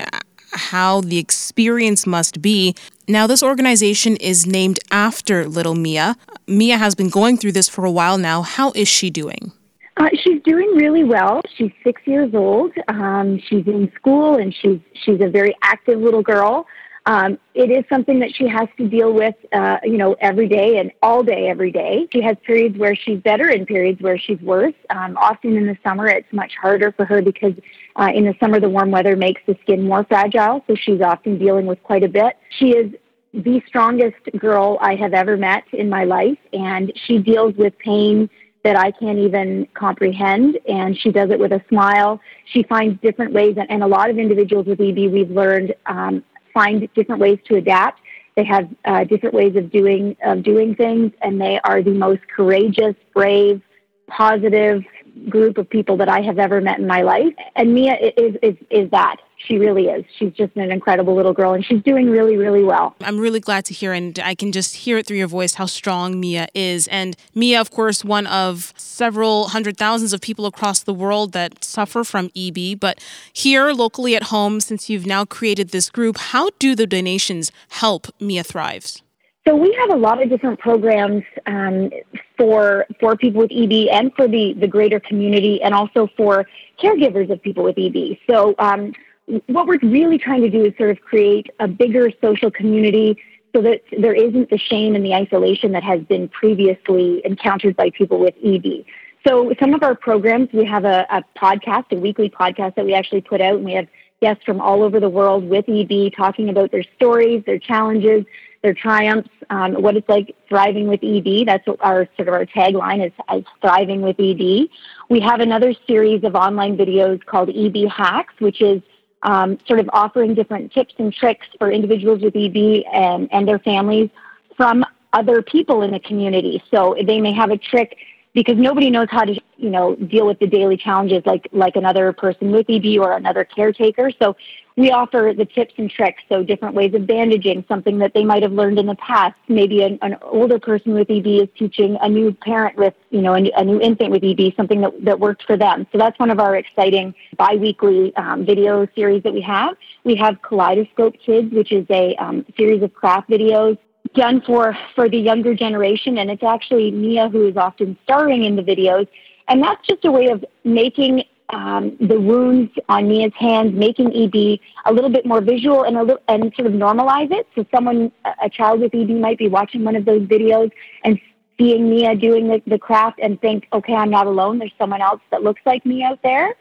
how the experience must be. Now, this organization is named after little Mia. Mia has been going through this for a while now. How is she doing? Uh, she's doing really well. She's six years old. Um, she's in school, and she's she's a very active little girl. Um, it is something that she has to deal with, uh, you know, every day and all day, every day. She has periods where she's better and periods where she's worse. Um, often in the summer, it's much harder for her because uh, in the summer, the warm weather makes the skin more fragile. So she's often dealing with quite a bit. She is the strongest girl I have ever met in my life, and she deals with pain that I can't even comprehend. And she does it with a smile. She finds different ways, and, and a lot of individuals with EB, we've learned, um, find different ways to adapt. They have uh, different ways of doing of doing things, and they are the most courageous, brave, positive group of people that I have ever met in my life. And Mia is is is that. She really is. She's just an incredible little girl and she's doing really, really well. I'm really glad to hear, and I can just hear it through your voice how strong Mia is. And Mia, of course, one of several hundred thousands of people across the world that suffer from EB. But here, locally at home, since you've now created this group, how do the donations help Mia Thrives? So we have a lot of different programs um, for for people with EB and for the the greater community, and also for caregivers of people with EB. So um, what we're really trying to do is sort of create a bigger social community so that there isn't the shame and the isolation that has been previously encountered by people with EB. So some of our programs, we have a, a podcast, a weekly podcast that we actually put out, and we have guests from all over the world with EB talking about their stories, their challenges, their triumphs, um, what it's like thriving with EB. That's our sort of our tagline is, is thriving with EB. We have another series of online videos called EB Hacks, which is um, sort of offering different tips and tricks for individuals with EB and, and their families from other people in the community. So they may have a trick because nobody knows how to, you know, deal with the daily challenges like like another person with EB or another caretaker. So we offer the tips and tricks, so different ways of bandaging, something that they might have learned in the past. Maybe an, an older person with EB is teaching a new parent with, you know, a, a, new infant with EB something that, that worked for them. So that's one of our exciting biweekly um, video series that we have. We have Kaleidoscope Kids, which is a um, series of craft videos done for for the younger generation, and it's actually Mia who is often starring in the videos, and that's just a way of making um, the wounds on Mia's hands, making EB a little bit more visual and a little, and sort of normalize it. So someone, a child with EB, might be watching one of those videos and seeing Mia doing the, the craft and think, okay, I'm not alone. There's someone else that looks like me out there.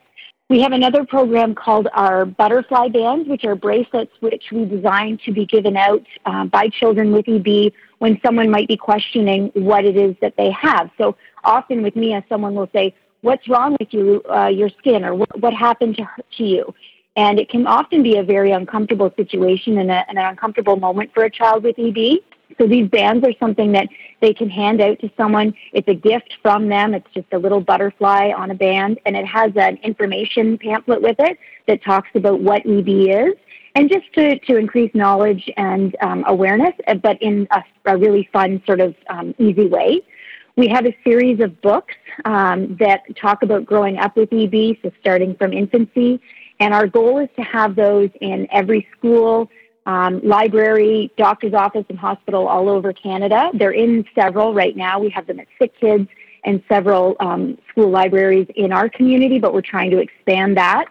We have another program called our butterfly bands, which are bracelets which we designed to be given out uh, by children with EB when someone might be questioning what it is that they have. So often with Mia, someone will say, what's wrong with you, uh, your skin, or what, what happened to, her, to you? And it can often be a very uncomfortable situation and, a, and an uncomfortable moment for a child with EB. So these bands are something that they can hand out to someone. It's a gift from them. It's just a little butterfly on a band, and it has an information pamphlet with it that talks about what EB is, and just to, to increase knowledge and um, awareness, but in a, a, really fun, sort of um, easy way. We have a series of books um, that talk about growing up with EB, so starting from infancy. And our goal is to have those in every school, um, library, doctor's office, and hospital all over Canada. They're in several right now. We have them at Sick Kids and several um, school libraries in our community, but we're trying to expand that.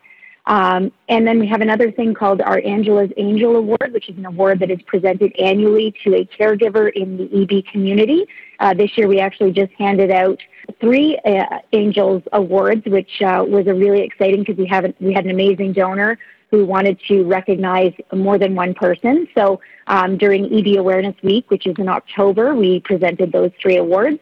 Um, and then we have another thing called our Angela's Angel Award, which is an award that is presented annually to a caregiver in the EB community. Uh, this year we actually just handed out three uh, Angels Awards, which uh, was a really exciting because we we had an amazing donor who wanted to recognize more than one person. So um, during EB Awareness Week, which is in October, we presented those three awards.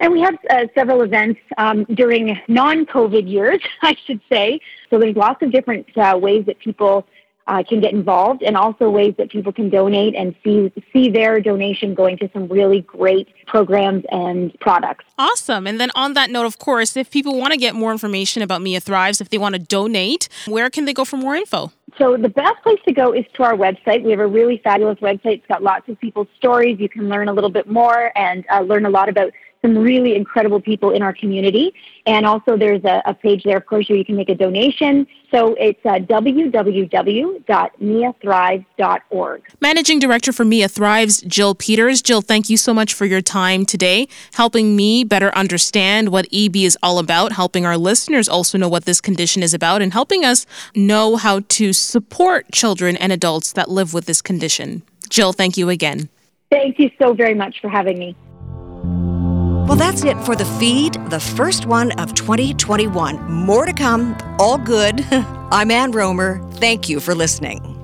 And we have uh, several events um, during non COVID years, [LAUGHS] I should say. So there's lots of different uh, ways that people uh, can get involved and also ways that people can donate and see, see their donation going to some really great programs and products. Awesome. And then on that note, of course, if people want to get more information about Mia Thrives, if they want to donate, where can they go for more info? So the best place to go is to our website. We have a really fabulous website. It's got lots of people's stories. You can learn a little bit more and uh, learn a lot about some really incredible people in our community. And also, there's a, a page there, of course, where you can make a donation. So it's uh, www.miathrives.org. Managing Director for Mia Thrives, Jill Peters. Jill, thank you so much for your time today, helping me better understand what EB is all about, helping our listeners also know what this condition is about, and helping us know how to support children and adults that live with this condition. Jill, thank you again. Thank you so very much for having me. Well, that's it for the feed, the first one of 2021. More to come, all good. [LAUGHS] I'm Ann Rohmer. Thank you for listening.